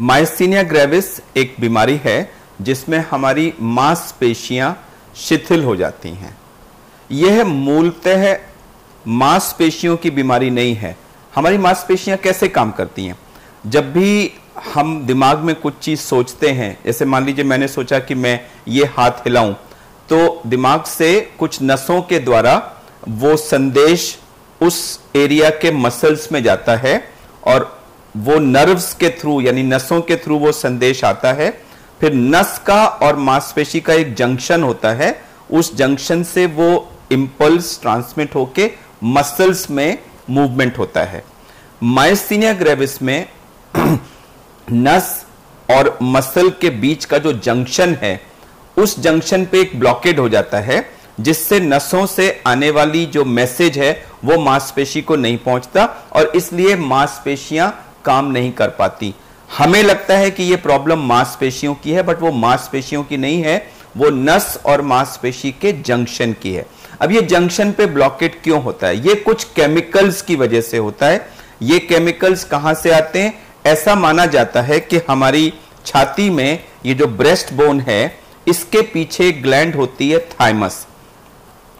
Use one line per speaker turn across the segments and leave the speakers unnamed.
Myasthenia gravis एक बीमारी है, जिसमें हमारी मांसपेशियाँ शिथिल हो जाती हैं। यह मूलतः मांसपेशियों की बीमारी नहीं है। हमारी मांसपेशियाँ कैसे काम करती हैं? जब भी हम दिमाग में कुछ चीज़ सोचते हैं, जैसे मान लीजिए मैंने सोचा कि मैं ये हाथ हिलाऊं तो दिमाग से कुछ नसों के द्वारा वो संदेश उस एरिया के मसल्स में जाता है और वो नर्व्स के थ्रू, यानी नसों के थ्रू वो संदेश आता है। फिर नस का और मांसपेशी का एक जंक्शन होता है। उस जंक्शन से वो इंपल्स ट्रांसमिट होके मसल्स में मूवमेंट होता है। माइस्थीनिया ग्रेविस में नस और मसल के बीच का जो जंक्शन है, उस जंक्शन पे एक ब्लॉकेड हो जाता है, जिससे नसों से आने वाली जो मैसेज है, वो मांसपेशी को नहीं पहुँचता। और इसलिए मांसपेशियाँ काम नहीं कर पाती। हमें लगता है कि ये प्रॉब्लम मांसपेशियों की है बट वो मांसपेशियों की नहीं है, वो नस और मांसपेशी के जंक्शन की है। अब ये जंक्शन पे ब्लॉकेट क्यों होता है? ये कुछ केमिकल्स की वजह से होता है। ये केमिकल्स कहाँ से आते हैं? ऐसा माना जाता है कि हमारी छाती में ये जो ब्रेस्ट बोन है, इसके पीछे ग्लैंड होती है थाइमस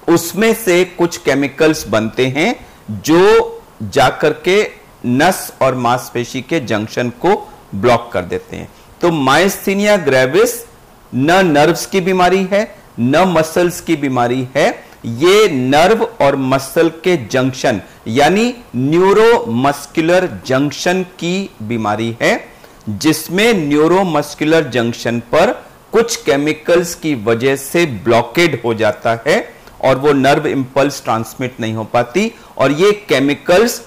उसमें से कुछ केमिकल्स बनते हैं जो जाकर के नस और मांसपेशी के जंक्शन को ब्लॉक कर देते हैं। तो माइस्थीनिया ग्रेविस न नर्व्स की बीमारी है, न मसल्स की बीमारी है। ये नर्व और मसल के जंक्शन, यानी न्यूरोमस्कुलर जंक्शन की बीमारी है, जिसमें न्यूरोमस्कुलर जंक्शन पर कुछ केमिकल्स की वजह से ब्लॉकेड हो जाता है और वो नर्व इंपल्स ट्रांसमिट नहीं हो पाती। और ये केमिकल्स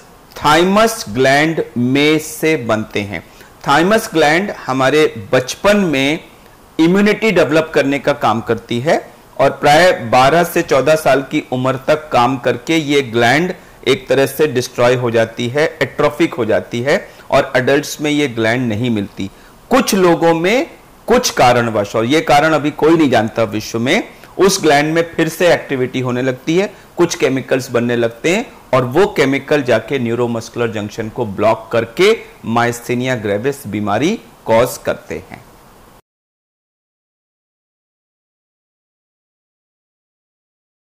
थाइमस ग्लैंड में से बनते हैं। थाइमस ग्लैंड हमारे बचपन में इम्यूनिटी डेवलप करने का काम करती है और प्राय 12 से 14 साल की उम्र तक काम करके ये ग्लैंड एक तरह से डिस्ट्रॉय हो जाती है एट्रोफिक हो जाती है और अडल्ट्स में ये ग्लैंड नहीं मिलती। कुछ लोगों में कुछ कारणवश, और ये कारण अभी कोई नहीं जानता विश्व में उस ग्लैंड में फिर से एक्टिविटी होने लगती है, कुछ केमिकल्स बनने लगते हैं और वो केमिकल जाके न्यूरोमस्कुलर जंक्शन को ब्लॉक करके माइस्थीनिया ग्रेविस बीमारी कॉज करते हैं।